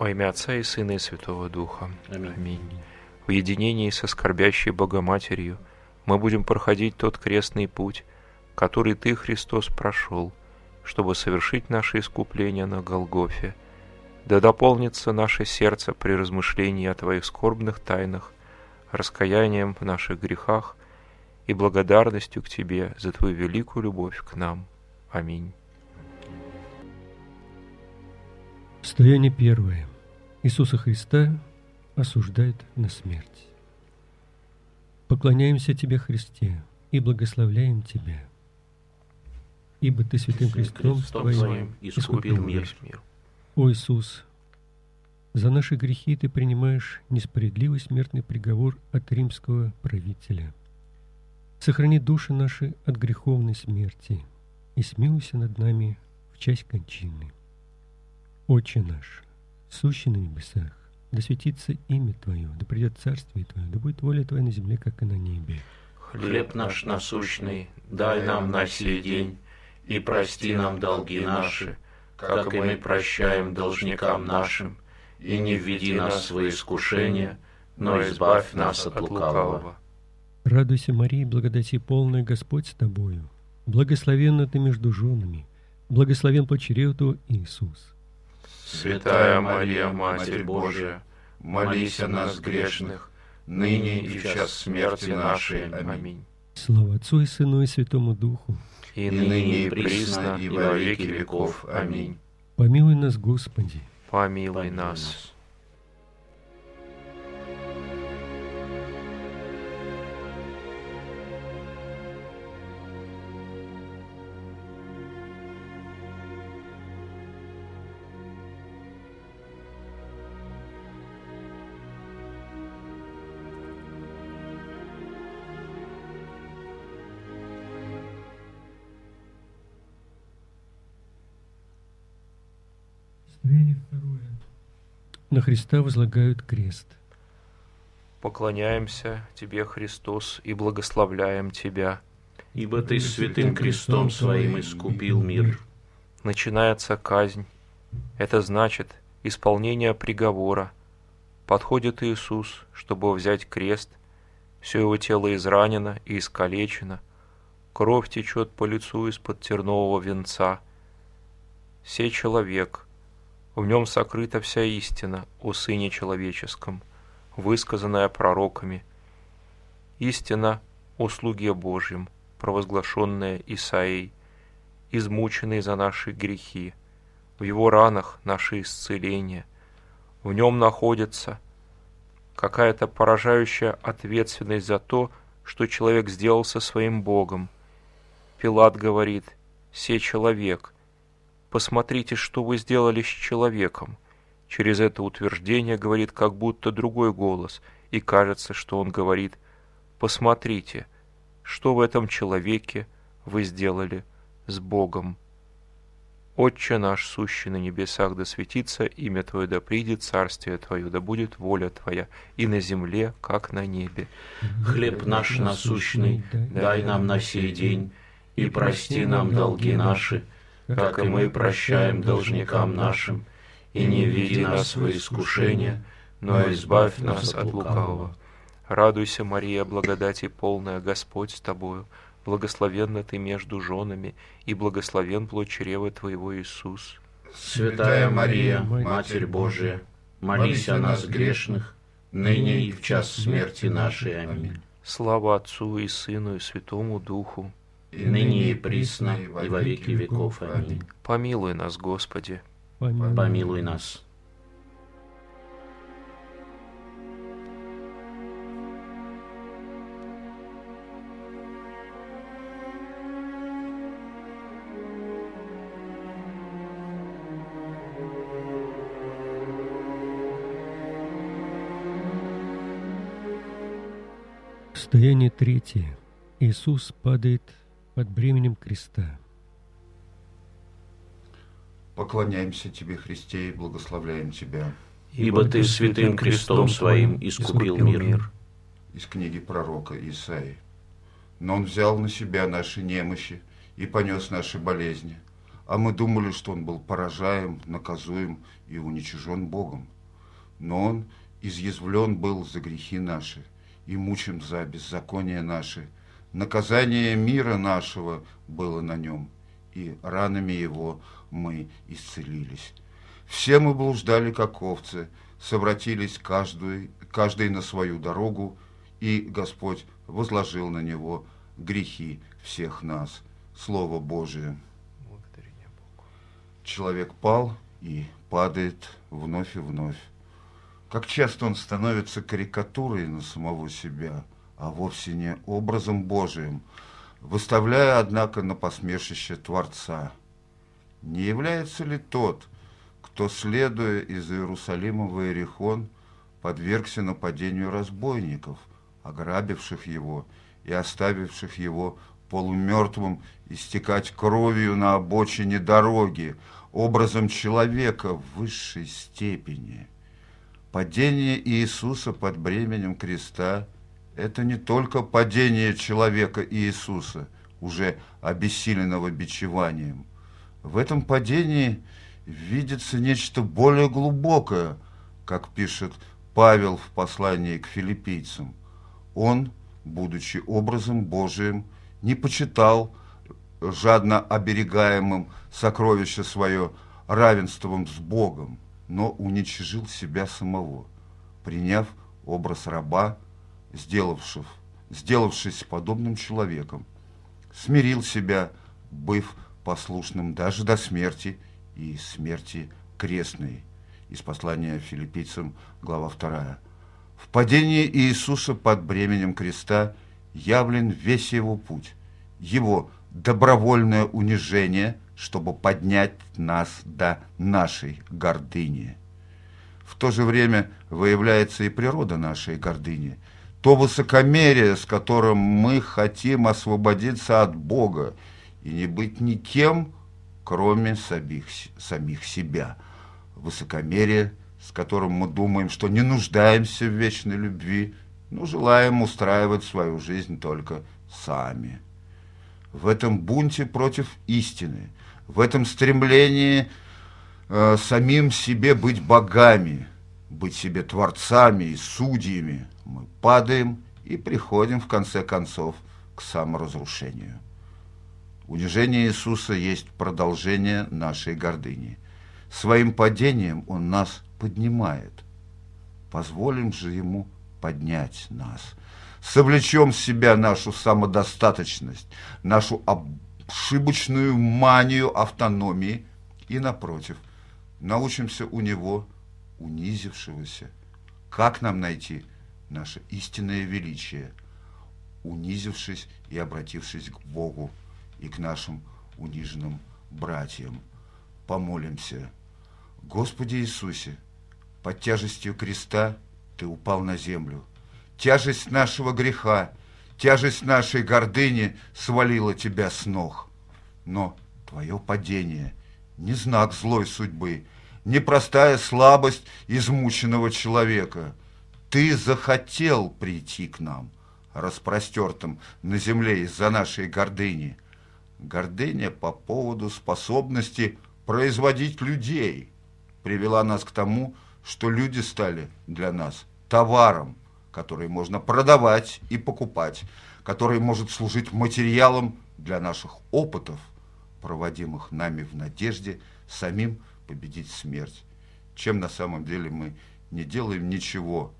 Во имя Отца и Сына и Святого Духа. Аминь. В единении со скорбящей Богоматерью мы будем проходить тот крестный путь, который Ты, Христос, прошел, чтобы совершить наше искупление на Голгофе. Да дополнится наше сердце при размышлении о Твоих скорбных тайнах, раскаянием в наших грехах и благодарностью к Тебе за Твою великую любовь к нам. Аминь. Стояние первое. Иисуса Христа осуждает на смерть. Поклоняемся Тебе, Христе, и благословляем Тебя, ибо Ты святым крестом Твоим искупил мир. О Иисус, за наши грехи Ты принимаешь несправедливый смертный приговор от римского правителя. Сохрани души наши от греховной смерти и смилуйся над нами в часть кончины. Отче наш, сущий на небесах, да светится имя Твое, да придет царствие Твое, да будет воля Твоя на земле, как и на небе. Хлеб наш насущный, дай нам на сей день, и прости нам долги наши, как и мы прощаем должникам нашим, и не введи нас в свои искушения, но избавь нас от лукавого. Радуйся, Мария, благодати полная, Господь с тобою. Благословенна ты между женами, благословен чрева Твоего, Иисус. Святая Мария, Матерь Божия, молись о нас грешных, ныне и в час смерти нашей. Аминь. Слава Отцу и Сыну и Святому Духу. И И ныне и присно, и во веки веков. Аминь. Помилуй нас, Господи. помилуй нас. На Христа возлагают крест. Поклоняемся Тебе, Христос, и благословляем Тебя. Ибо Ты святым крестом своим искупил мир. Начинается казнь. Это значит исполнение приговора. Подходит Иисус, чтобы взять крест. Все его тело изранено и искалечено. Кровь течет по лицу из-под тернового венца. Сей человек. В нем сокрыта вся истина о Сыне Человеческом, высказанная пророками. Истина о слуге Божьем, провозглашенная Исаией, измученный за наши грехи. В его ранах наше исцеление. В нем находится какая-то поражающая ответственность за то, что человек сделал со своим Богом. Пилат говорит, «Се человек, посмотрите, что вы сделали с человеком». Через это утверждение говорит как будто другой голос, и кажется, что он говорит, «Посмотрите, что в этом человеке вы сделали с Богом». Отче наш, сущий на небесах, да светится имя Твое, да придет царствие Твое, да будет воля Твоя и на земле, как на небе. Хлеб наш насущный, дай нам на сей день, и прости нам долги наши, как и мы прощаем должникам нашим, и не введи нас в искушение, но избавь нас от лукавого. Радуйся, Мария, благодати полная, Господь с тобою, благословенна ты между женами, и благословен плод чрева твоего Иисус. Святая Мария, Матерь Божия, молись о нас грешных, ныне и в час смерти нашей. Аминь. Слава Отцу и Сыну и Святому Духу. И ныне и присно, и во веки веков. Аминь. Помилуй нас, Господи. Помилуй нас. Состояние третье. Иисус падает под бременем креста. Поклоняемся Тебе, Христе, и благословляем Тебя. Ибо Ты святым крестом своим искупил мир. Из книги пророка Исаии. Но Он взял на себя наши немощи и понес наши болезни. а мы думали, что он был поражаем, наказуем и уничижен Богом. Но он изъязвлен был за грехи наши и мучим за беззаконие наши. Наказание мира нашего было на нем, и ранами его мы исцелились. Все мы блуждали, как овцы, совратились каждый, каждый на свою дорогу, и Господь возложил на него грехи всех нас. Слово Божие. Человек пал и падает вновь и вновь. Как часто он становится карикатурой на самого себя, а вовсе не образом Божиим, выставляя, однако, на посмешище Творца. Не является ли тот, кто, следуя из Иерусалима в Иерихон, подвергся нападению разбойников, ограбивших его и оставивших его полумертвым истекать кровью на обочине дороги, образом человека в высшей степени. Падение Иисуса под бременем креста – это не только падение человека Иисуса, уже обессиленного бичеванием. В этом падении видится нечто более глубокое, как пишет Павел в послании к филиппийцам. Он, будучи образом Божиим, не почитал жадно оберегаемым сокровище свое равенством с Богом, но уничижил себя самого, приняв образ раба, сделавшись, сделавшись подобным человеком, смирил себя, быв послушным даже до смерти и смерти крестной. Из послания филиппийцам, глава 2. В падении Иисуса под бременем креста явлен весь его путь, его добровольное унижение, чтобы поднять нас до нашей гордыни. В то же время выявляется и природа нашей гордыни, то высокомерие, с которым мы хотим освободиться от Бога и не быть никем, кроме самих, самих себя. Высокомерие, с которым мы думаем, что не нуждаемся в вечной любви, но желаем устраивать свою жизнь только сами в этом бунте против истины, в этом стремлении э, самим себе быть богами, быть себе творцами и судьями, мы падаем и приходим в конце концов к саморазрушению. Унижение Иисуса есть продолжение нашей гордыни. Своим падением Он нас поднимает. Позволим же Ему поднять нас – совлечем в себя нашу самодостаточность, нашу ошибочную манию автономии и, напротив, научимся у него, унизившегося, как нам найти наше истинное величие, унизившись и обратившись к Богу и к нашим униженным братьям. Помолимся. Господи Иисусе, под тяжестью креста Ты упал на землю – Тяжесть нашего греха, тяжесть нашей гордыни свалила тебя с ног. Но твое падение не знак злой судьбы, не простая слабость измученного человека. Ты захотел прийти к нам, распростертым на земле из-за нашей гордыни. Гордыня по поводу способности производить людей привела нас к тому, что люди стали для нас товаром, который можно продавать и покупать, который может служить материалом для наших опытов, проводимых нами в надежде самим победить смерть, чем на самом деле мы не делаем ничего,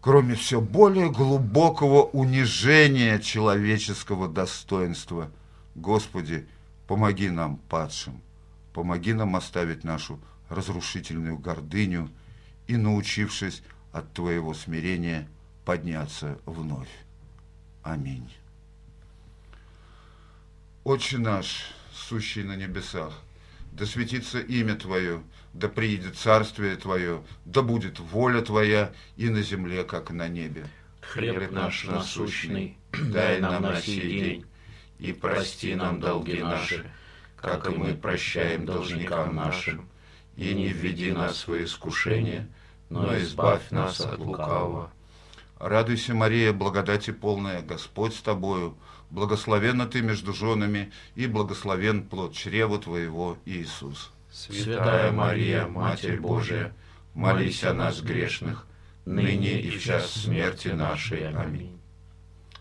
кроме все более глубокого унижения человеческого достоинства. Господи, помоги нам, падшим, помоги нам оставить нашу разрушительную гордыню и, научившись от Твоего смирения подняться вновь. Аминь. Отче наш, сущий на небесах, да светится имя Твое, да приидет царствие Твое, да будет воля Твоя и на земле, как и на небе. Хлеб наш насущный, дай нам на сей день, и прости нам долги наши, как и мы прощаем должникам нашим, и не введи нас в искушение, но избавь нас от лукавого. Радуйся, Мария, благодати полная, Господь с тобою, Благословенна ты между женами, и благословен плод чрева твоего, Иисус. Святая Мария, Матерь Божия, молись о нас грешных, ныне и в час смерти нашей. Аминь.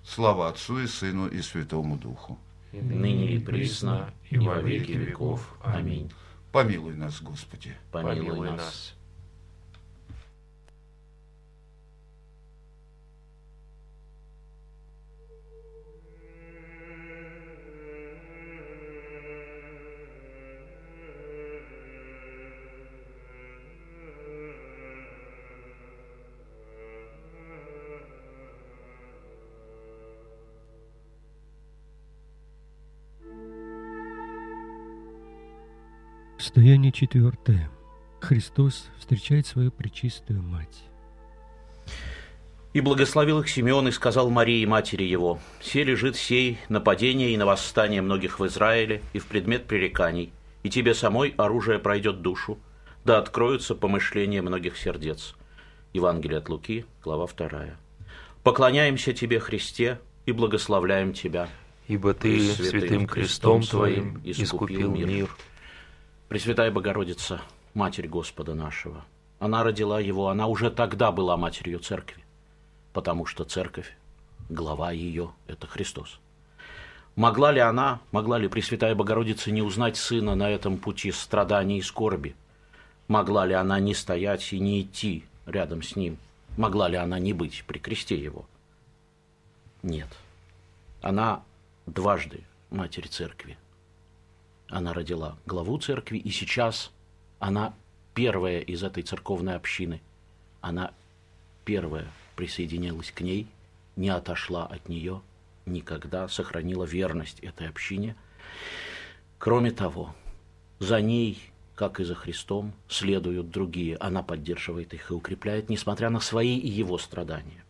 Слава Отцу и Сыну и Святому Духу. Ныне и присно, и во веки веков. Аминь. Помилуй нас, Господи. Помилуй нас. Состояние четвертое. Христос встречает свою пречистую мать. И благословил их Симеон и сказал Марии, матери его, «Се лежит сей нападение и на восстание многих в Израиле и в предмет пререканий, и тебе самой оружие пройдет душу, да откроются помышления многих сердец». Евангелие от Луки, глава 2. «Поклоняемся тебе, Христе, и благословляем тебя, Ибо Ты святым крестом Твоим искупил мир». Пресвятая Богородица, Матерь Господа нашего, она родила его, она уже тогда была матерью церкви, потому что церковь, глава ее – это Христос. Могла ли она, могла ли Пресвятая Богородица не узнать сына на этом пути страданий и скорби? Могла ли она не стоять и не идти рядом с ним? Могла ли она не быть при кресте его? Нет. Она дважды Матерь Церкви – она родила главу церкви, и сейчас она первая из этой церковной общины. Она первая присоединилась к ней, не отошла от нее, никогда сохранила верность этой общине. Кроме того, за ней, как и за Христом, следуют другие. Она поддерживает их и укрепляет, несмотря на свои и его страдания.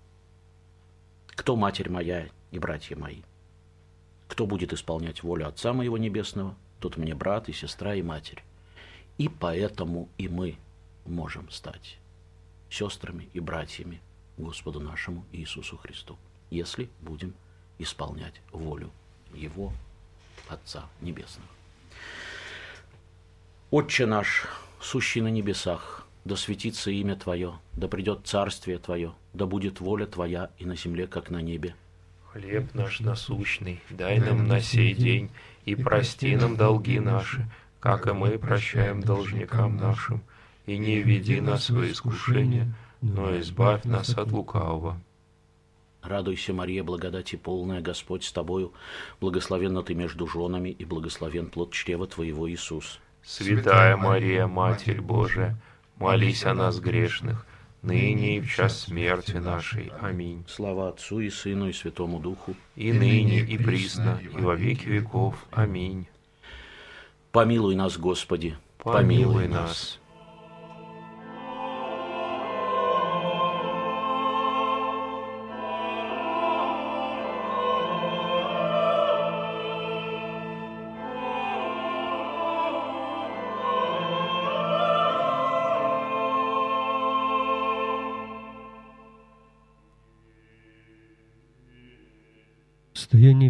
Кто матерь моя и братья мои? Кто будет исполнять волю Отца моего Небесного – Тут мне брат и сестра и матерь. И поэтому и мы можем стать сестрами и братьями Господу нашему Иисусу Христу, если будем исполнять волю Его Отца Небесного. Отче наш, сущий на небесах, да светится имя Твое, да придет царствие Твое, да будет воля Твоя и на земле, как на небе. Хлеб наш насущный, дай нам на сей день, и прости нам долги наши, как и мы прощаем должникам нашим, и не веди нас в искушение, но избавь нас от лукавого. Радуйся, Мария, благодати полная, Господь с тобою, благословенна ты между женами, и благословен плод чрева твоего, Иисус. Святая Мария, Матерь Божия, молись о нас грешных, ныне и в час смерти нашей. Аминь. Слава Отцу и Сыну и Святому Духу. И ныне, и присно, и во веки веков. Аминь. Помилуй нас, Господи. Помилуй нас.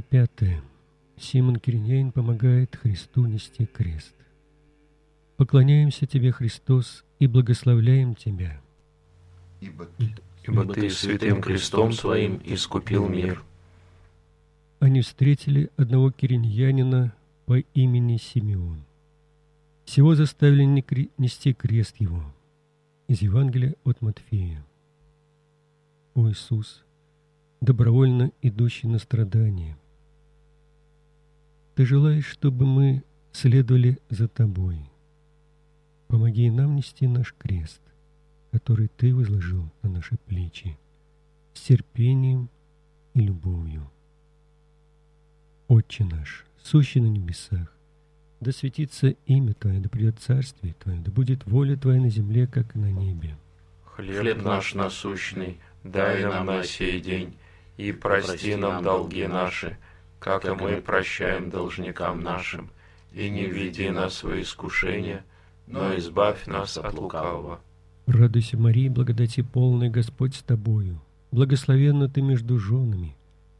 Пятое. Симон Кириньяин помогает Христу нести крест. Поклоняемся Тебе, Христос, и благословляем Тебя. Ибо Ты, Ибо ты святым крестом Своим искупил мир. Они встретили одного кириньянина по имени Симеон. Всего заставили нести крест его. Из Евангелия от Матфея. О Иисус! добровольно идущий на страдания. Ты желаешь, чтобы мы следовали за Тобой. Помоги нам нести наш крест, который Ты возложил на наши плечи, с терпением и любовью. Отче наш, сущий на небесах, да светится имя Твое, да придет царствие Твое, да будет воля Твоя на земле, как и на небе. Хлеб наш насущный, дай нам на сей день, и прости нам долги наши, как и мы прощаем должникам нашим, и не веди нас в искушение, но избавь нас от лукавого. Радуйся, Мария, благодати полная, Господь с тобою. Благословенна ты между женами,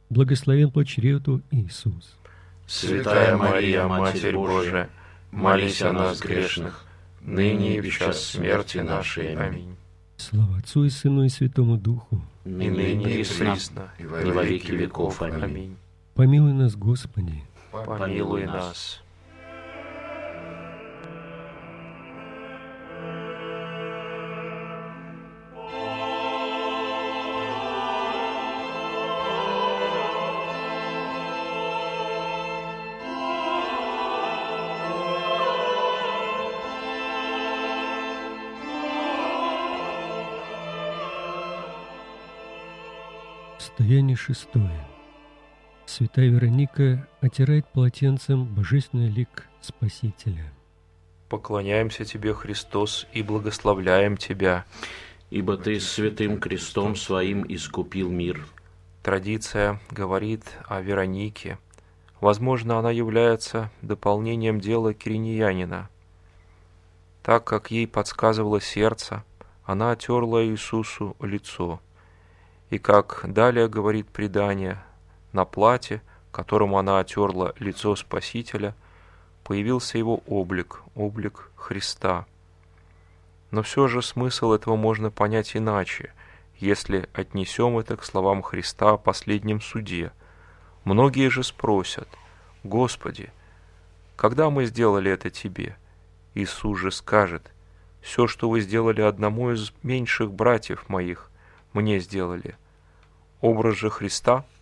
Благословен чрева Твоего, Иисус. Святая Мария, Матерь Божия, молись о нас грешных, ныне и в час смерти нашей. Аминь. Слава Отцу и Сыну и Святому Духу. И ныне и присно, и во веки веков. Аминь. Помилуй нас, Господи. Помилуй нас. Состояние шестое. Святая Вероника отирает полотенцем божественный лик Спасителя. Поклоняемся Тебе, Христос, и благословляем Тебя. Ибо Ты святым крестом своим искупил мир. Традиция говорит о Веронике. Возможно, она является дополнением дела кириньянина. Так как ей подсказывало сердце, она отерла Иисусу лицо. И как далее говорит предание, на плате, которому она отерла лицо Спасителя, появился его облик, облик Христа. Но все же смысл этого можно понять иначе, если отнесем это к словам Христа о последнем суде. Многие же спросят, «Господи, когда мы сделали это Тебе?» Иисус же скажет, «Все, что вы сделали одному из меньших братьев моих, мне сделали». Образ же Христа –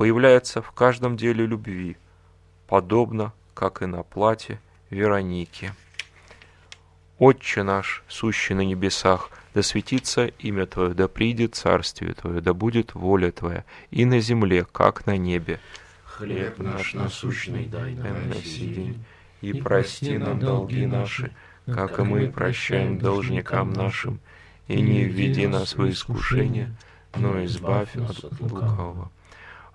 появляется в каждом деле любви, подобно, как и на плате Вероники. Отче наш, сущий на небесах, да светится имя Твое, да придет царствие Твое, да будет воля Твоя, и на земле, как на небе. Хлеб наш насущный дай нам на сей день, и прости нам долги наши, как и мы прощаем должникам нашим, и не введи нас в искушение, но избавь нас от лукавого.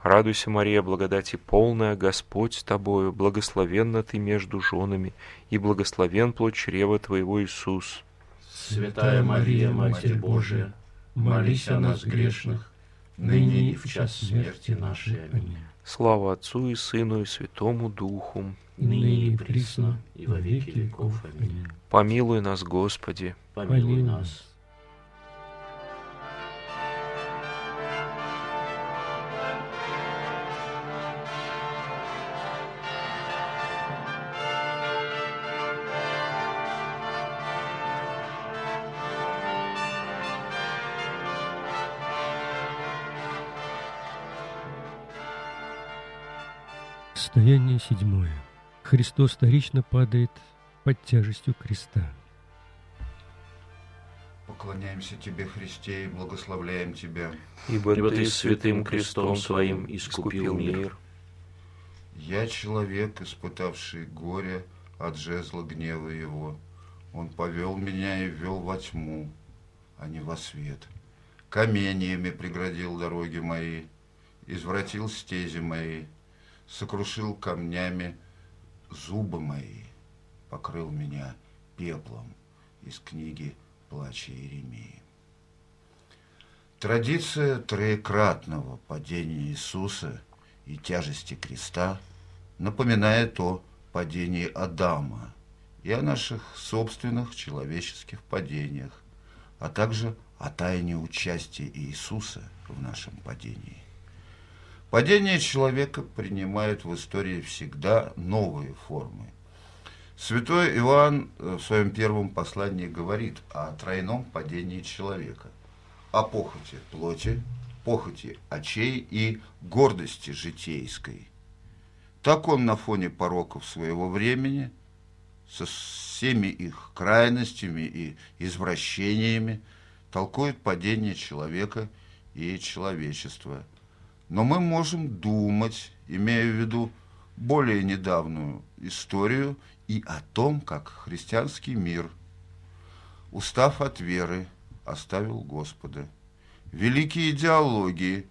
Радуйся, Мария, благодати полная, Господь с тобою, благословенна ты между женами, и благословен плод чрева твоего Иисус. Святая Мария, Матерь Божия, молись о нас грешных, ныне и в час смерти нашей. Аминь. Слава Отцу и Сыну и Святому Духу, ныне и присно, и во веки веков. Аминь. Помилуй нас, Господи. Помилуй нас. Седьмое. Христос вторично падает под тяжестью креста. Поклоняемся Тебе, Христе, и благословляем Тебя. Ибо, Ибо Ты святым крестом Своим искупил мир. Я человек, испытавший горе от жезла гнева Его. Он повел меня и вел во тьму, а не во свет. Каменьями преградил дороги мои, извратил стези мои, сокрушил камнями зубы мои, покрыл меня пеплом из книги «Плача Иеремии». Традиция троекратного падения Иисуса и тяжести креста напоминает о падении Адама и о наших собственных человеческих падениях, а также о тайне участия Иисуса в нашем падении. Падение человека принимает в истории всегда новые формы. Святой Иоанн в своем первом послании говорит о тройном падении человека, о похоти плоти, похоти очей и гордости житейской. Так он на фоне пороков своего времени, со всеми их крайностями и извращениями, толкует падение человека и человечества – но мы можем думать, имея в виду более недавнюю историю и о том, как христианский мир, устав от веры, оставил Господа. Великие идеологии,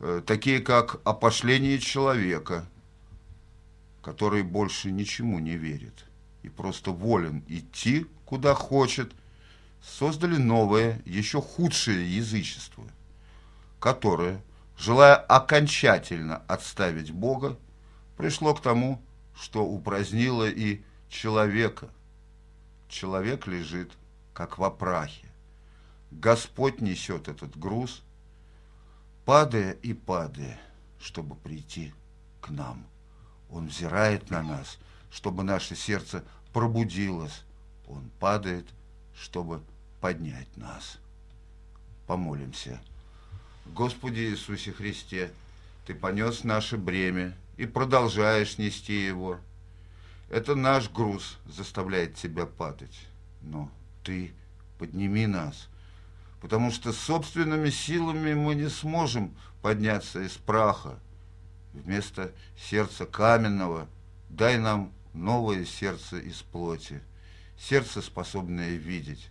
э, такие как опошление человека, который больше ничему не верит и просто волен идти, куда хочет, создали новое, еще худшее язычество, которое – желая окончательно отставить Бога, пришло к тому, что упразднило и человека. Человек лежит, как в опрахе. Господь несет этот груз, падая и падая, чтобы прийти к нам. Он взирает на нас, чтобы наше сердце пробудилось. Он падает, чтобы поднять нас. Помолимся. Господи Иисусе Христе, Ты понес наше бремя и продолжаешь нести его. Это наш груз заставляет тебя падать. Но Ты подними нас, потому что собственными силами мы не сможем подняться из праха. Вместо сердца каменного дай нам новое сердце из плоти, сердце, способное видеть.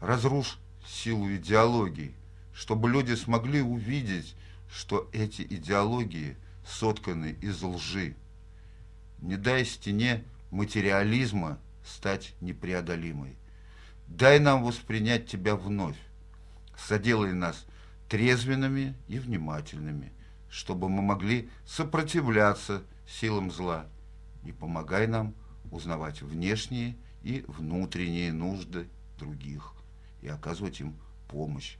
Разрушь силу идеологий, чтобы люди смогли увидеть, что эти идеологии сотканы из лжи. Не дай стене материализма стать непреодолимой. Дай нам воспринять Тебя вновь. Соделай нас трезвенными и внимательными, чтобы мы могли сопротивляться силам зла. И помогай нам узнавать внешние и внутренние нужды других и оказывать им помощь.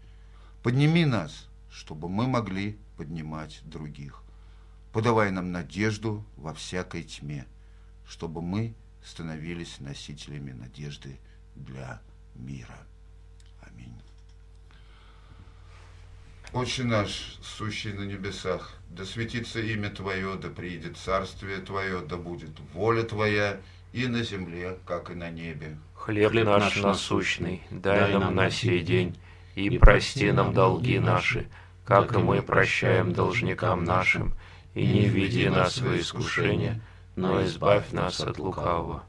Подними нас, чтобы мы могли поднимать других. Подавай нам надежду во всякой тьме, чтобы мы становились носителями надежды для мира. Аминь. Отче наш, сущий на небесах, да светится имя Твое, да приидет царствие Твое, да будет воля Твоя и на земле, как и на небе. Хлеб, Хлеб наш насущный, дай нам на сей день, и прости нам долги наши, как и мы прощаем должникам нашим, и не введи нас в искушение, но избавь нас от лукавого.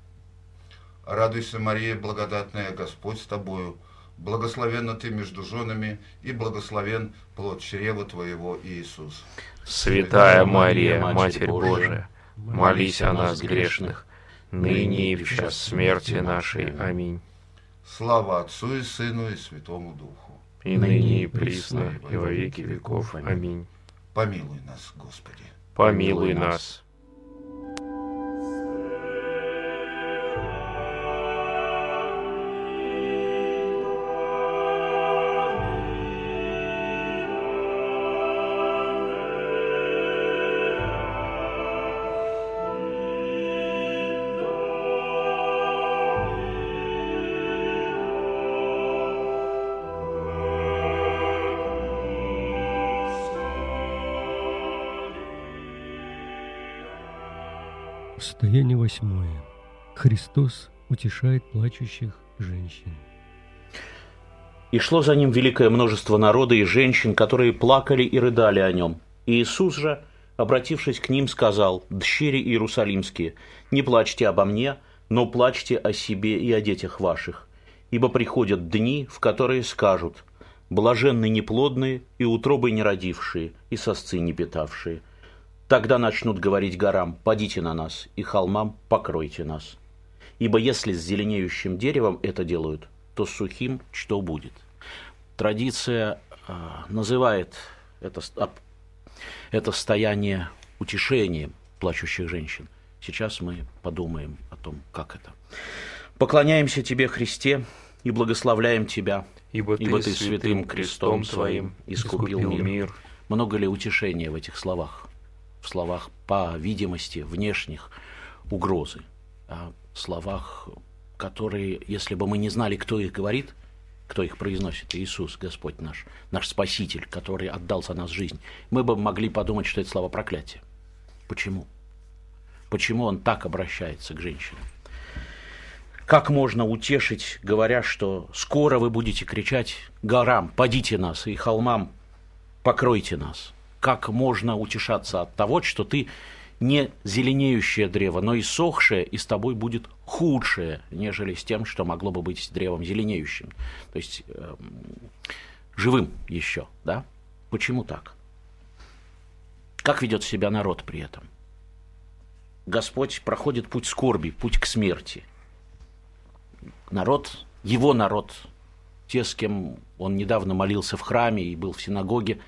Радуйся, Мария, благодатная Господь с тобою, благословенна ты между женами, и благословен плод чрева твоего, Иисус. Святая Мария, Матерь Божия, молись о нас грешных, ныне и в час смерти нашей. Аминь. Слава Отцу и Сыну и Святому Духу. И ныне и присно, и во веки веков. Аминь. Помилуй нас, Господи. Помилуй нас. Состояние восьмое. Христос утешает плачущих женщин. И шло за ним великое множество народа и женщин, которые плакали и рыдали о нем. И Иисус же, обратившись к ним, сказал, «Дщери Иерусалимские, не плачьте обо мне, но плачьте о себе и о детях ваших, ибо приходят дни, в которые скажут, блаженны неплодные и утробы не родившие, и сосцы не питавшие, Тогда начнут говорить горам, падите на нас, и холмам покройте нас. Ибо если с зеленеющим деревом это делают, то с сухим что будет? Традиция э, называет это, это состояние утешением плачущих женщин. Сейчас мы подумаем о том, как это. Поклоняемся Тебе, Христе, и благословляем Тебя, ибо, ибо Ты, святым крестом Своим искупил мир. мир. Много ли утешения в этих словах? Словах, по видимости, внешних угрозы, а в словах, которые, если бы мы не знали, кто их говорит, кто их произносит, Иисус, Господь наш, наш Спаситель, который отдал за нас жизнь, мы бы могли подумать, что это слова проклятия. Почему? Почему он так обращается к женщинам? Как можно утешить, говоря, что скоро вы будете кричать горам, падите нас, и холмам, покройте нас – как можно утешаться от того, что ты не зеленеющее древо, но и сохшее, и с тобой будет худшее, нежели с тем, что могло бы быть древом зеленеющим. То есть э, живым еще, да? Почему так? Как ведет себя народ при этом? Господь проходит путь скорби, путь к смерти. Народ, его народ, те, с кем он недавно молился в храме и был в синагоге,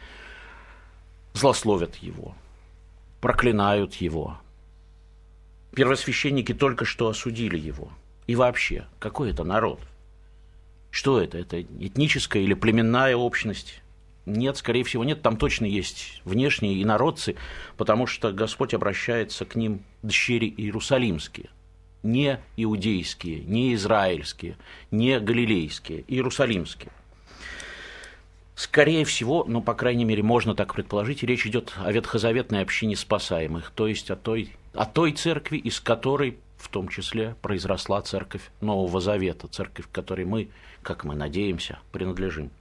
злословят его, проклинают его. Первосвященники только что осудили его. И вообще, какой это народ? Что это? Это этническая или племенная общность? Нет, скорее всего, нет. Там точно есть внешние инородцы, потому что Господь обращается к ним дщери иерусалимские. Не иудейские, не израильские, не галилейские, иерусалимские. Скорее всего, ну, по крайней мере, можно так предположить, речь идет о ветхозаветной общине спасаемых, то есть о той, о той церкви, из которой в том числе произросла церковь Нового Завета, церковь, которой мы, как мы надеемся, принадлежим.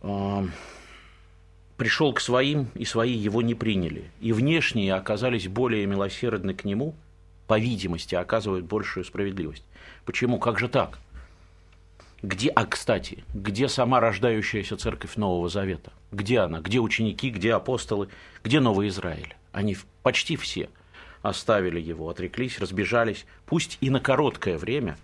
А, Пришел к своим, и свои его не приняли. И внешние оказались более милосердны к нему, по видимости, оказывают большую справедливость. Почему? Как же так? Где, а, кстати, где сама рождающаяся церковь Нового Завета? Где она? Где ученики, где апостолы, где Новый Израиль? Они почти все оставили его, отреклись, разбежались, пусть и на короткое время,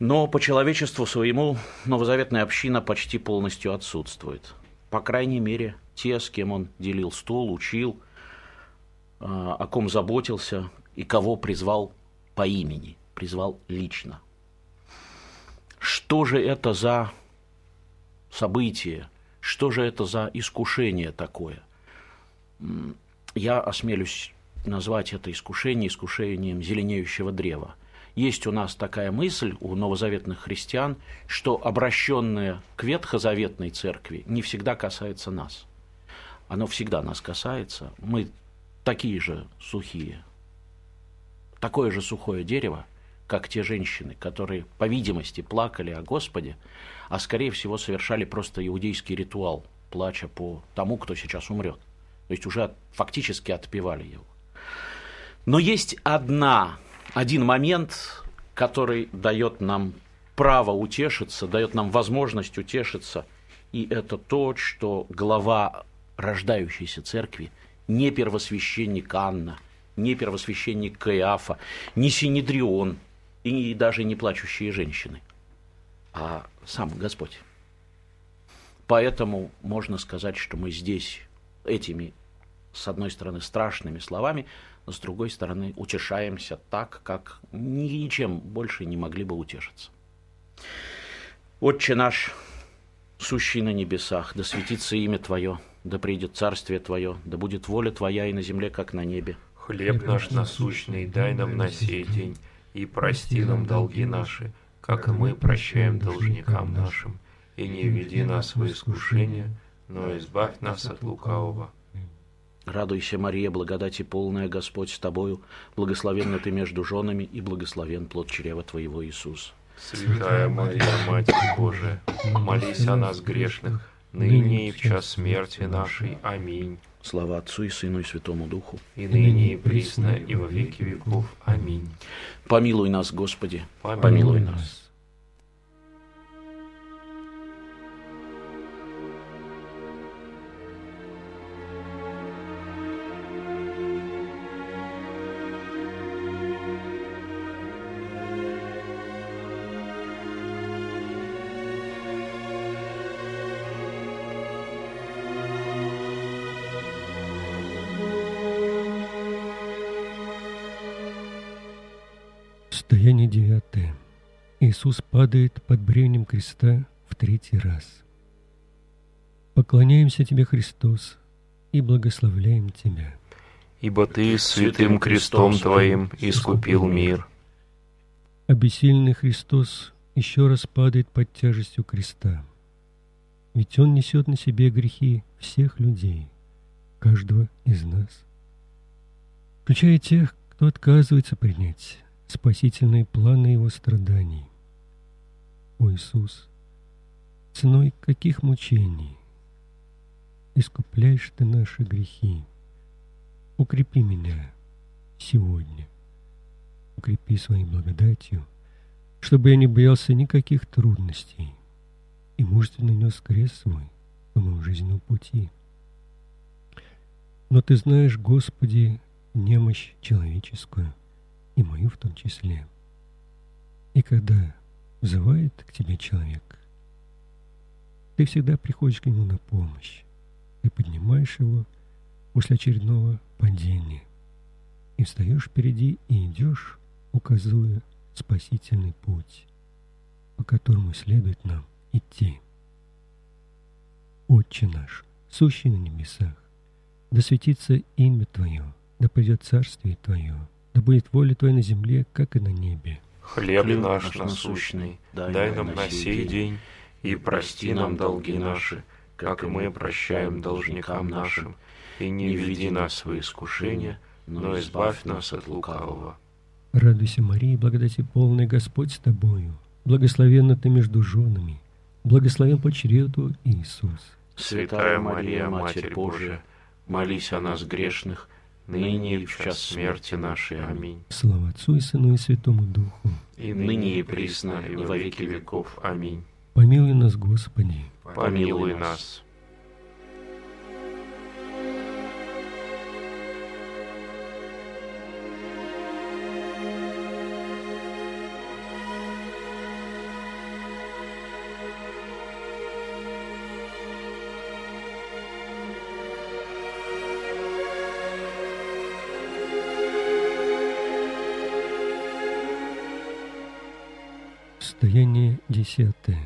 но по человечеству своему новозаветная община почти полностью отсутствует. По крайней мере, те, с кем он делил стол, учил, а, о ком заботился и кого призвал по имени, призвал лично – что же это за событие, что же это за искушение такое? Я осмелюсь назвать это искушение искушением зеленеющего древа. Есть у нас такая мысль у новозаветных христиан, что обращенное к ветхозаветной церкви не всегда касается нас. Оно всегда нас касается. Мы такие же сухие. Такое же сухое дерево, как те женщины, которые, по видимости, плакали о Господе, а скорее всего совершали просто иудейский ритуал, плача по тому, кто сейчас умрет. То есть уже фактически отпевали его. Но есть одна, один момент, который дает нам право утешиться, дает нам возможность утешиться, и это то, что глава рождающейся церкви, не первосвященник Анна, не первосвященник Каиафа, не Синедрион, и даже не плачущие женщины, а сам Господь. Поэтому можно сказать, что мы здесь этими, с одной стороны, страшными словами, но с другой стороны, утешаемся так, как ничем больше не могли бы утешиться. Отче наш, сущий на небесах, да светится имя Твое, да придет царствие Твое, да будет воля Твоя и на земле, как на небе. Хлеб наш насущный дай нам на сей день, и прости нам долги наши, как и мы прощаем должникам нашим. И не введи нас в искушение, но избавь нас от лукавого. Радуйся, Мария, благодати полная, Господь с тобою, благословенна ты между женами, и благословен плод чрева твоего, Иисус. Святая Мария, Матерь Божия, молись о нас грешных, ныне и в час смерти нашей. Аминь. Слава Отцу и Сыну и Святому Духу. И ныне и присно, и во веки веков. Аминь. Помилуй нас, Господи, Помилуй, помилуй нас. Падает под бременем креста в третий раз. Поклоняемся Тебе, Христос, и благословляем Тебя. Ибо Ты святым крестом Твоим искупил мир. Обессиленный Христос еще раз падает под тяжестью креста. Ведь Он несет на себе грехи всех людей, каждого из нас, включая тех, кто отказывается принять спасительные планы Его страданий. О Иисус, ценой каких мучений искупляешь Ты наши грехи. Укрепи меня сегодня, укрепи своей благодатью, чтобы я не боялся никаких трудностей и мужественно нес крест свой по моему жизненному пути. Но Ты знаешь, Господи, немощь человеческую – и мою в том числе. И когда взывает к тебе человек, Ты всегда приходишь к нему на помощь. Ты поднимаешь его после очередного падения и встаешь впереди и идешь, указывая спасительный путь, по которому следует нам идти. Отче наш, сущий на небесах, да светится имя Твое, да придет царствие Твое, да будет воля Твоя на земле, как и на небе. Хлеб, Хлеб наш насущный, дай нам на сей день, и прости нам долги наши, как и мы прощаем должникам нашим, и не введи нас в искушение, но избавь нас от лукавого. Радуйся, Мария, благодати полная Господь с тобою, благословенна ты между женами, благословен по чреву Иисус. Святая Мария, Матерь Божия, молись о нас грешных, ныне и в час смерти нашей. Аминь. Слава Отцу и Сыну и Святому Духу. И ныне и присно, и во веки веков. Аминь. Помилуй нас, Господи. Помилуй нас. Десятое.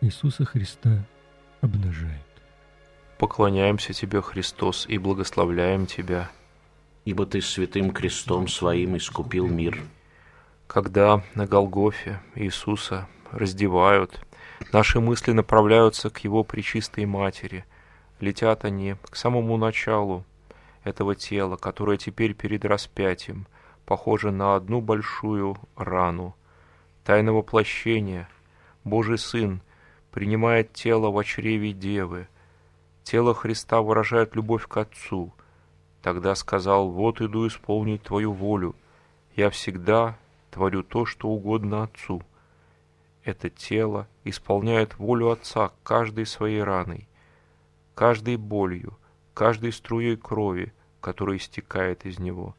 Иисуса Христа обнажает. Поклоняемся Тебе, Христос, и благословляем Тебя. Ибо Ты святым крестом Своим искупил мир. Когда на Голгофе Иисуса раздевают, наши мысли направляются к Его Пречистой Матери. Летят они к самому началу этого тела, которое теперь перед распятием похоже на одну большую рану – Тайна воплощения. Божий Сын принимает тело в чреве Девы. Тело Христа выражает любовь к Отцу. Тогда сказал, вот иду исполнить Твою волю. Я всегда творю то, что угодно Отцу. Это тело исполняет волю Отца каждой своей раной, каждой болью, каждой струей крови, которая истекает из него.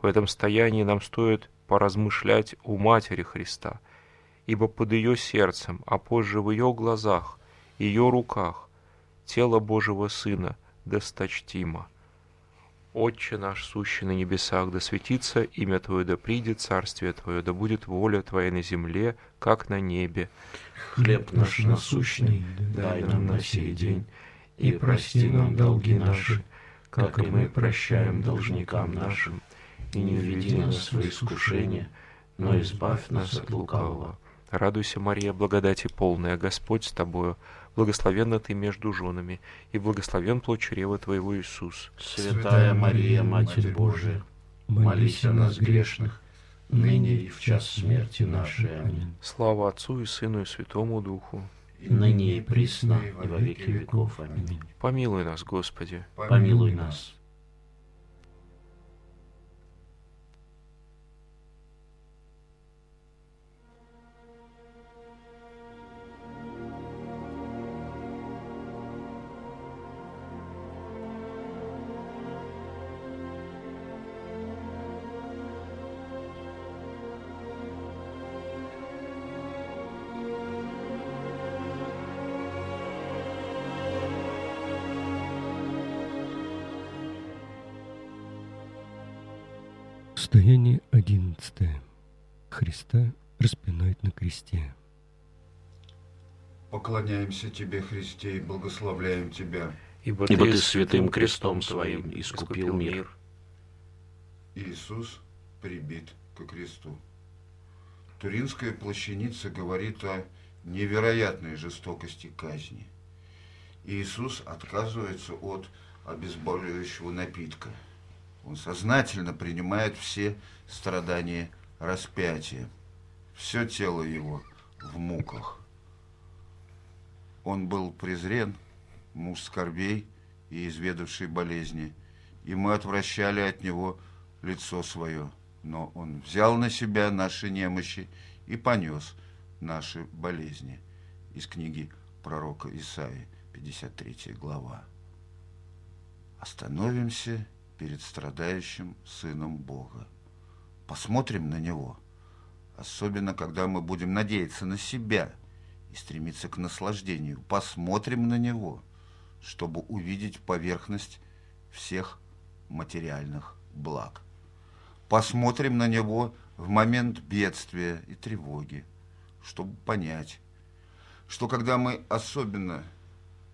В этом стоянии нам стоит поразмышлять у Матери Христа, ибо под ее сердцем, а позже в ее глазах, ее руках, тело Божьего Сына досточтимо. Отче наш, сущий на небесах, да светится имя Твое, да придет царствие Твое, да будет воля Твоя на земле, как на небе. Хлеб наш насущный дай нам на сей день, и прости нам долги наши, как и мы прощаем должникам нашим, и не введи нас в искушение, но избавь нас от лукавого. Радуйся, Мария, благодати полная, Господь с тобою, благословенна ты между женами, и благословен плод чрева твоего Иисус. Святая Мария, Матерь Божия, молись о нас грешных, ныне и в час смерти нашей. Аминь. Слава Отцу и Сыну и Святому Духу, и ныне и присно, и во веки веков. Аминь. Помилуй нас, Господи. Помилуй нас. Состояние одиннадцатое. Христа распинают на кресте. Поклоняемся Тебе, Христе, и благословляем Тебя. Ибо, Ибо Ты святым крестом Своим искупил мир. Иисус прибит ко кресту. Туринская плащаница говорит о невероятной жестокости казни. Иисус отказывается от обезболивающего напитка – он сознательно принимает все страдания распятия. Все тело его в муках. Он был презрен, муж скорбей и изведавший болезни, и мы отвращали от него лицо свое. Но он взял на себя наши немощи и понес наши болезни. Из книги пророка Исаии, 53 глава. Остановимся перед страдающим Сыном Бога. Посмотрим на Него, особенно когда мы будем надеяться на себя и стремится к наслаждению. Посмотрим на него, чтобы увидеть поверхность всех материальных благ. Посмотрим на него в момент бедствия и тревоги, чтобы понять, что когда мы особенно,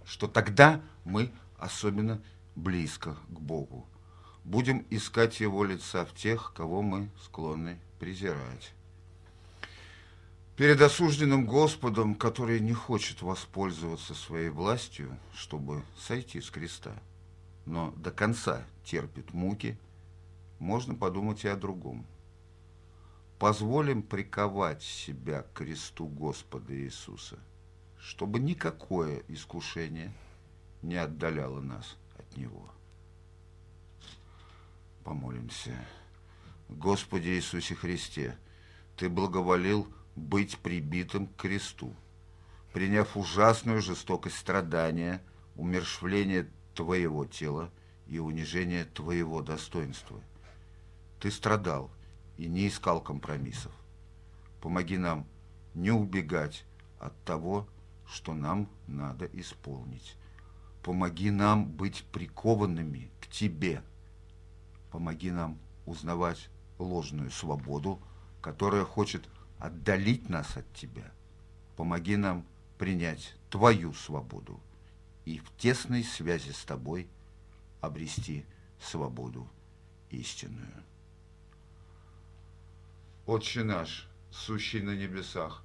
что тогда мы особенно близко к Богу. Будем искать Его лица в тех, кого мы склонны презирать. Перед осужденным Господом, который не хочет воспользоваться своей властью, чтобы сойти с креста, но до конца терпит муки, можно подумать и о другом. Позволим приковать себя к кресту Господа Иисуса, чтобы никакое искушение не отдаляло нас от Него. Помолимся. Господи Иисусе Христе, Ты благоволил быть прибитым к кресту, приняв ужасную жестокость страдания, умершвление Твоего тела и унижение Твоего достоинства. Ты страдал и не искал компромиссов. Помоги нам не убегать от того, что нам надо исполнить. Помоги нам быть прикованными к Тебе. Помоги нам узнавать ложную свободу, которая хочет отдалить нас от Тебя. Помоги нам принять Твою свободу и в тесной связи с Тобой обрести свободу истинную. Отче наш, сущий на небесах,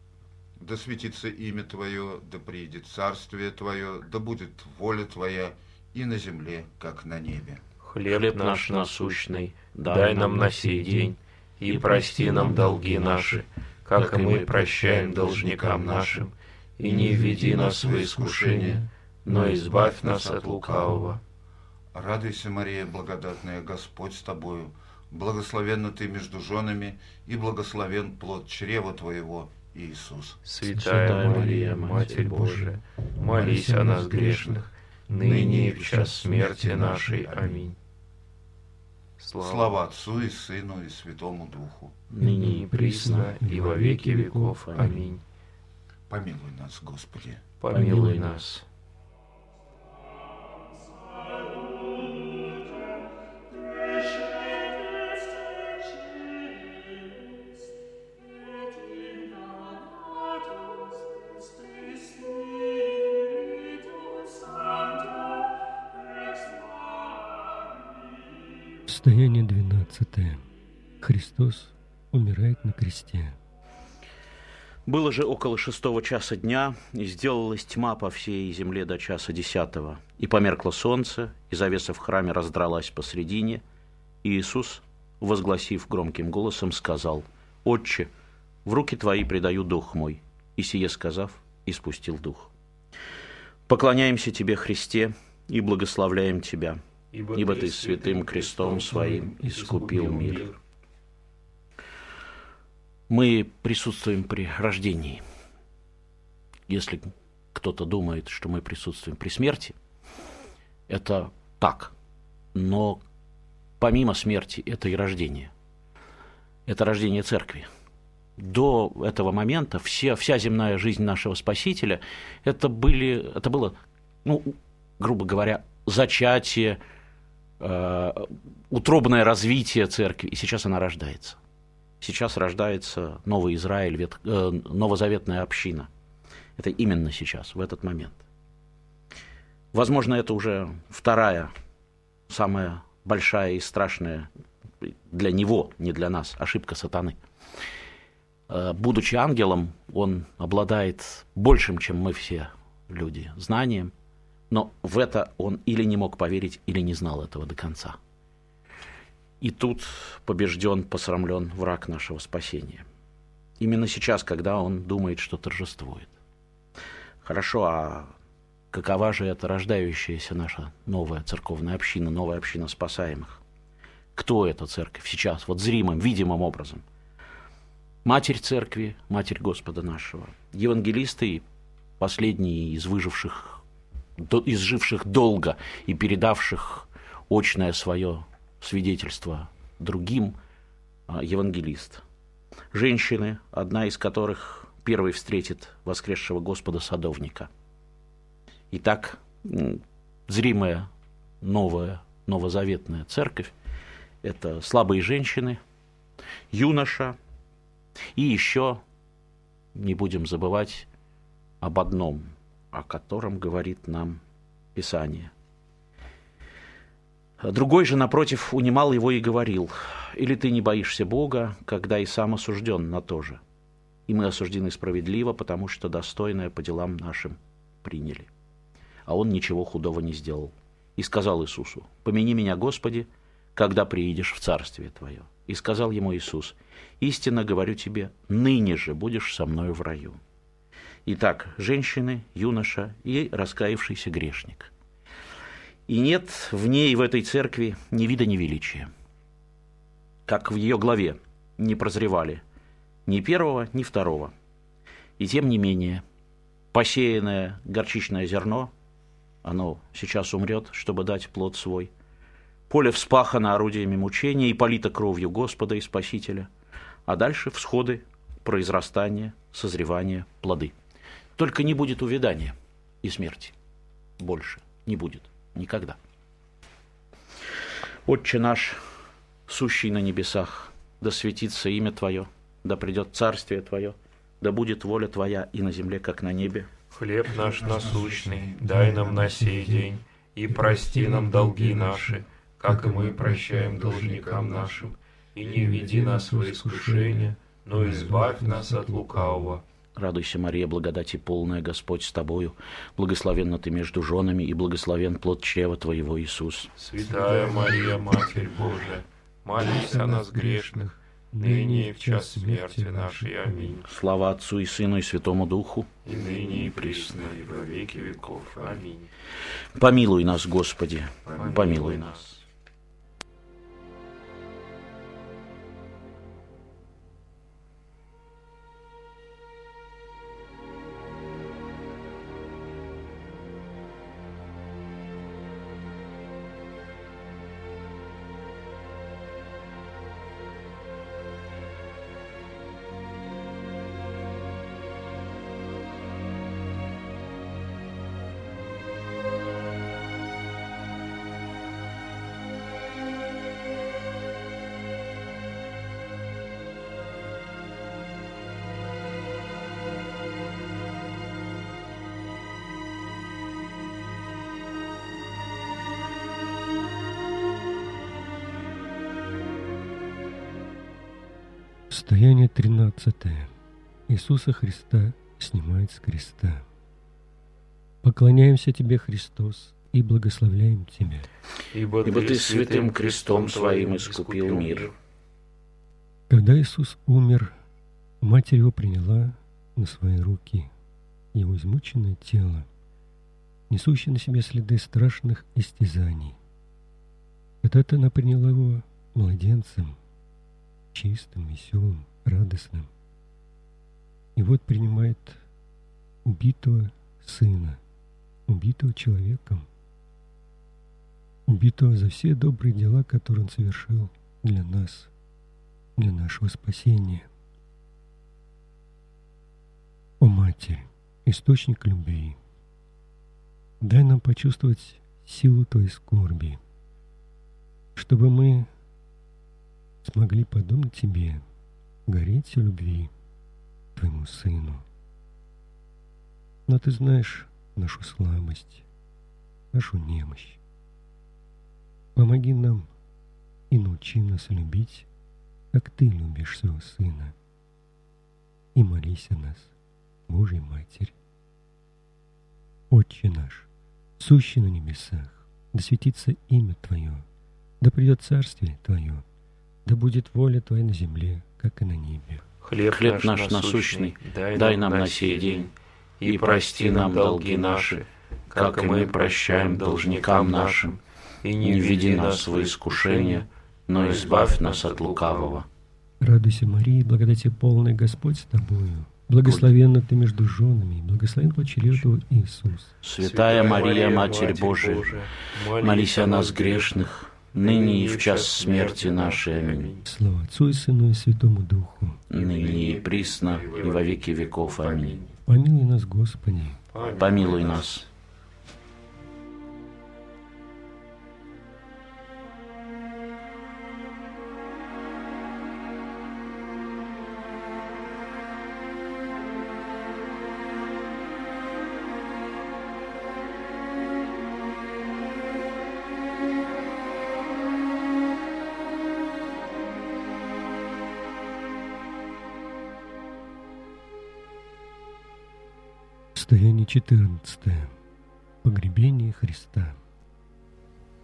да светится имя Твое, да приедет царствие Твое, да будет воля Твоя и на земле, как на небе. Хлеб наш насущный, дай нам на сей день, и прости нам долги наши, как и мы прощаем должникам нашим, и не введи нас в искушение, но избавь нас от лукавого. Радуйся, Мария, благодатная, Господь с тобою, благословенна ты между женами, и благословен плод чрева твоего, Иисус. Святая Мария, Матерь Божия, молись о нас грешных, ныне и в час смерти нашей. Аминь. Слава, Слава Отцу и Сыну и Святому Духу. Ныне и присно, и во веки веков. Аминь. Помилуй нас, Господи. Помилуй нас. Христос умирает на кресте. Было же около шестого часа дня, и сделалась тьма по всей земле до часа десятого. И померкло солнце, и завеса в храме раздралась посредине, и Иисус, возгласив громким голосом, сказал, «Отче, в руки Твои предаю дух мой». И сие сказав, испустил дух. Поклоняемся Тебе, Христе, и благословляем Тебя – ибо, ибо Ты святым крестом Своим искупил мир. Мы присутствуем при рождении. Если кто-то думает, что мы присутствуем при смерти, это так. Но помимо смерти это и рождение. Это рождение церкви. До этого момента все, вся земная жизнь нашего Спасителя это, были, это было, ну, грубо говоря, зачатие, Э, утробное развитие церкви, и сейчас она рождается. Сейчас рождается новый Израиль, вет, э, новозаветная община. Это именно сейчас, в этот момент. Возможно, это уже вторая, самая большая и страшная для него, не для нас, ошибка сатаны. Э, будучи ангелом, он обладает большим, чем мы все люди, знанием – но в это он или не мог поверить, или не знал этого до конца. И тут побежден, посрамлен враг нашего спасения. Именно сейчас, когда он думает, что торжествует. Хорошо, а какова же эта рождающаяся наша новая церковная община, новая община спасаемых? Кто эта церковь сейчас, вот зримым, видимым образом? Матерь церкви, Матерь Господа нашего, евангелисты, последние из выживших изживших долго и передавших очное свое свидетельство другим, а, евангелист. Женщины, одна из которых первый встретит воскресшего Господа садовника. Итак, зримая новая, новозаветная церковь – это слабые женщины, юноша и еще, не будем забывать, об одном, о котором говорит нам Писание. Другой же, напротив, унимал его и говорил, «Или ты не боишься Бога, когда и сам осужден на то же? И мы осуждены справедливо, потому что достойное по делам нашим приняли». А он ничего худого не сделал. И сказал Иисусу, «Помяни меня, Господи, когда приедешь в Царствие Твое». И сказал ему Иисус, «Истинно говорю тебе, ныне же будешь со мною в раю». Итак, женщины, юноша и раскаявшийся грешник. И нет в ней, в этой церкви, ни вида, ни величия. Как в ее главе не прозревали ни первого, ни второго. И тем не менее, посеянное горчичное зерно, оно сейчас умрет, чтобы дать плод свой. Поле вспахано орудиями мучения и полито кровью Господа и Спасителя. А дальше всходы, произрастание, созревание, плоды. Только не будет увядания и смерти. Больше не будет никогда. Отче наш, сущий на небесах, да светится имя Твое, да придет царствие Твое, да будет воля Твоя и на земле, как на небе. Хлеб наш насущный, дай нам на сей день, и прости нам долги наши, как и мы прощаем должникам нашим, и не веди нас в искушение, но избавь нас от лукавого, Радуйся, Мария, благодати полная, Господь с тобою, благословенна ты между женами, и благословен плод чрева твоего, Иисус. Святая Мария, Матерь Божия, молись о нас грешных, ныне и в час смерти нашей. Аминь. Слава Отцу и Сыну и Святому Духу. И ныне и присно, и во веки веков. Аминь. Помилуй нас, Господи, помилуй, помилуй нас. Иисуса Христа снимает с креста. Поклоняемся Тебе, Христос, и благословляем Тебя. Ибо, Ибо Ты святым крестом Своим искупил мир. Когда Иисус умер, Матерь Его приняла на свои руки Его измученное тело, несущее на себе следы страшных истязаний. Когда-то она приняла Его младенцем – чистым, веселым, радостным. И вот принимает убитого сына, убитого человеком, убитого за все добрые дела, которые он совершил для нас, для нашего спасения. О Матерь, источник любви, дай нам почувствовать силу Твоей скорби, чтобы мы смогли подобно тебе гореть в любви твоему сыну. Но ты знаешь нашу слабость, нашу немощь. Помоги нам и научи нас любить, как ты любишь своего сына. И молись о нас, Божья Матерь. Отче наш, сущий на небесах, да светится имя Твое, да придет царствие Твое, да будет воля Твоя на земле, как и на небе. Хлеб, Хлеб наш насущный, дай, дай нам на сей день, и прости нам долги наши, как и мы прощаем должникам нашим, и не введи нас в искушение, но избавь нас от лукавого. Радуйся, Мария, благодати полная Господь с тобою. Благословенна ты между женами, благословен плод чрева Иисус. Святая Мария, Матерь Божия, молись о нас грешных, ныне и в час смерти нашей. Аминь. Слава Отцу и Сыну и Святому Духу. ныне и присно, и во веки веков. Аминь. Помилуй нас, Господи. Помилуй нас. 14. Погребение Христа.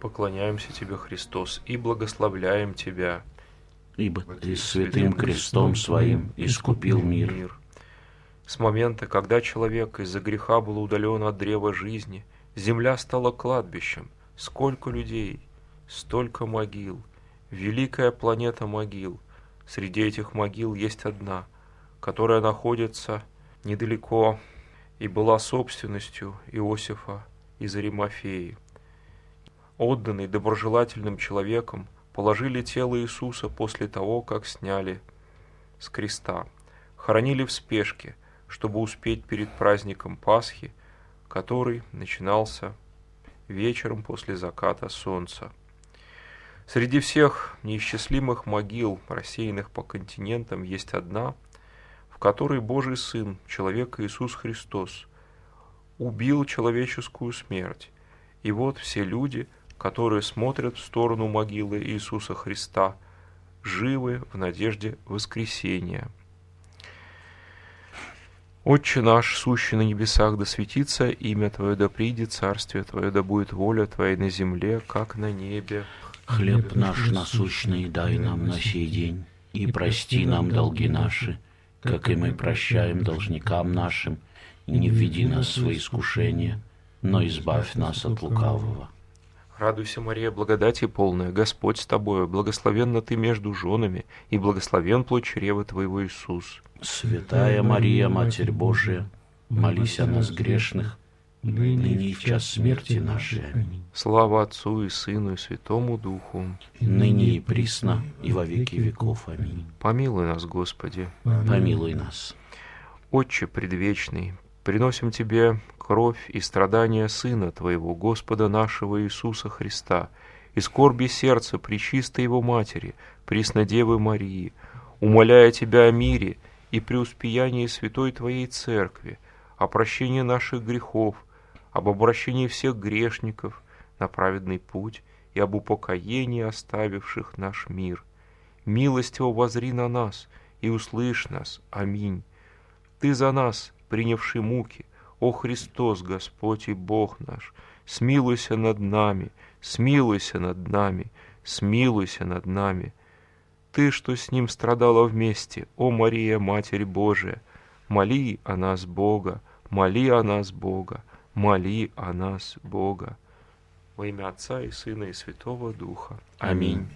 Поклоняемся Тебе, Христос, и благословляем Тебя. Ибо Ты святым крестом Своим искупил мир. С момента, когда человек из-за греха был удален от древа жизни, земля стала кладбищем. Сколько людей, столько могил. Великая планета могил. Среди этих могил есть одна, которая находится недалеко и была собственностью Иосифа из Аримафеи. Отданный доброжелательным человеком, положили тело Иисуса после того, как сняли с креста. Хоронили в спешке, чтобы успеть перед праздником Пасхи, который начинался вечером после заката солнца. Среди всех неисчислимых могил, рассеянных по континентам, есть одна – которой Божий Сын, человек Иисус Христос, убил человеческую смерть. И вот все люди, которые смотрят в сторону могилы Иисуса Христа, живы в надежде воскресения. Отче наш, сущий на небесах, да светится имя Твое, да придет царствие Твое, да будет воля Твоя на земле, как на небе. Хлеб наш насущный дай нам на сей день, и прости нам долги наши, как и мы прощаем должникам нашим, и не введи нас в свои искушения, но избавь нас от лукавого. Радуйся, Мария, благодати полная, Господь с тобою, благословенна ты между женами, и благословен плод чрева твоего Иисус. Святая Мария, Матерь Божия, молись о нас грешных, ныне и в час смерти нашей. Аминь. Слава Отцу и Сыну и Святому Духу, ныне и присно, и во веки веков. Аминь. Помилуй нас, Господи. Помилуй нас. Отче предвечный, приносим Тебе кровь и страдания Сына Твоего, Господа нашего Иисуса Христа, и скорби сердца Пречистой Его Матери, Преснодевы Марии, умоляя Тебя о мире и преуспеянии Святой Твоей Церкви, о прощении наших грехов, об обращении всех грешников на праведный путь и об упокоении оставивших наш мир. Милостиво возри на нас и услышь нас. Аминь. Ты за нас, принявший муки, о Христос, Господь и Бог наш, смилуйся над нами, смилуйся над нами, смилуйся над нами. Ты, что с ним страдала вместе, о Мария, Матерь Божия, моли о нас Бога, моли о нас Бога моли о нас Бога. Во имя Отца и Сына и Святого Духа. Аминь.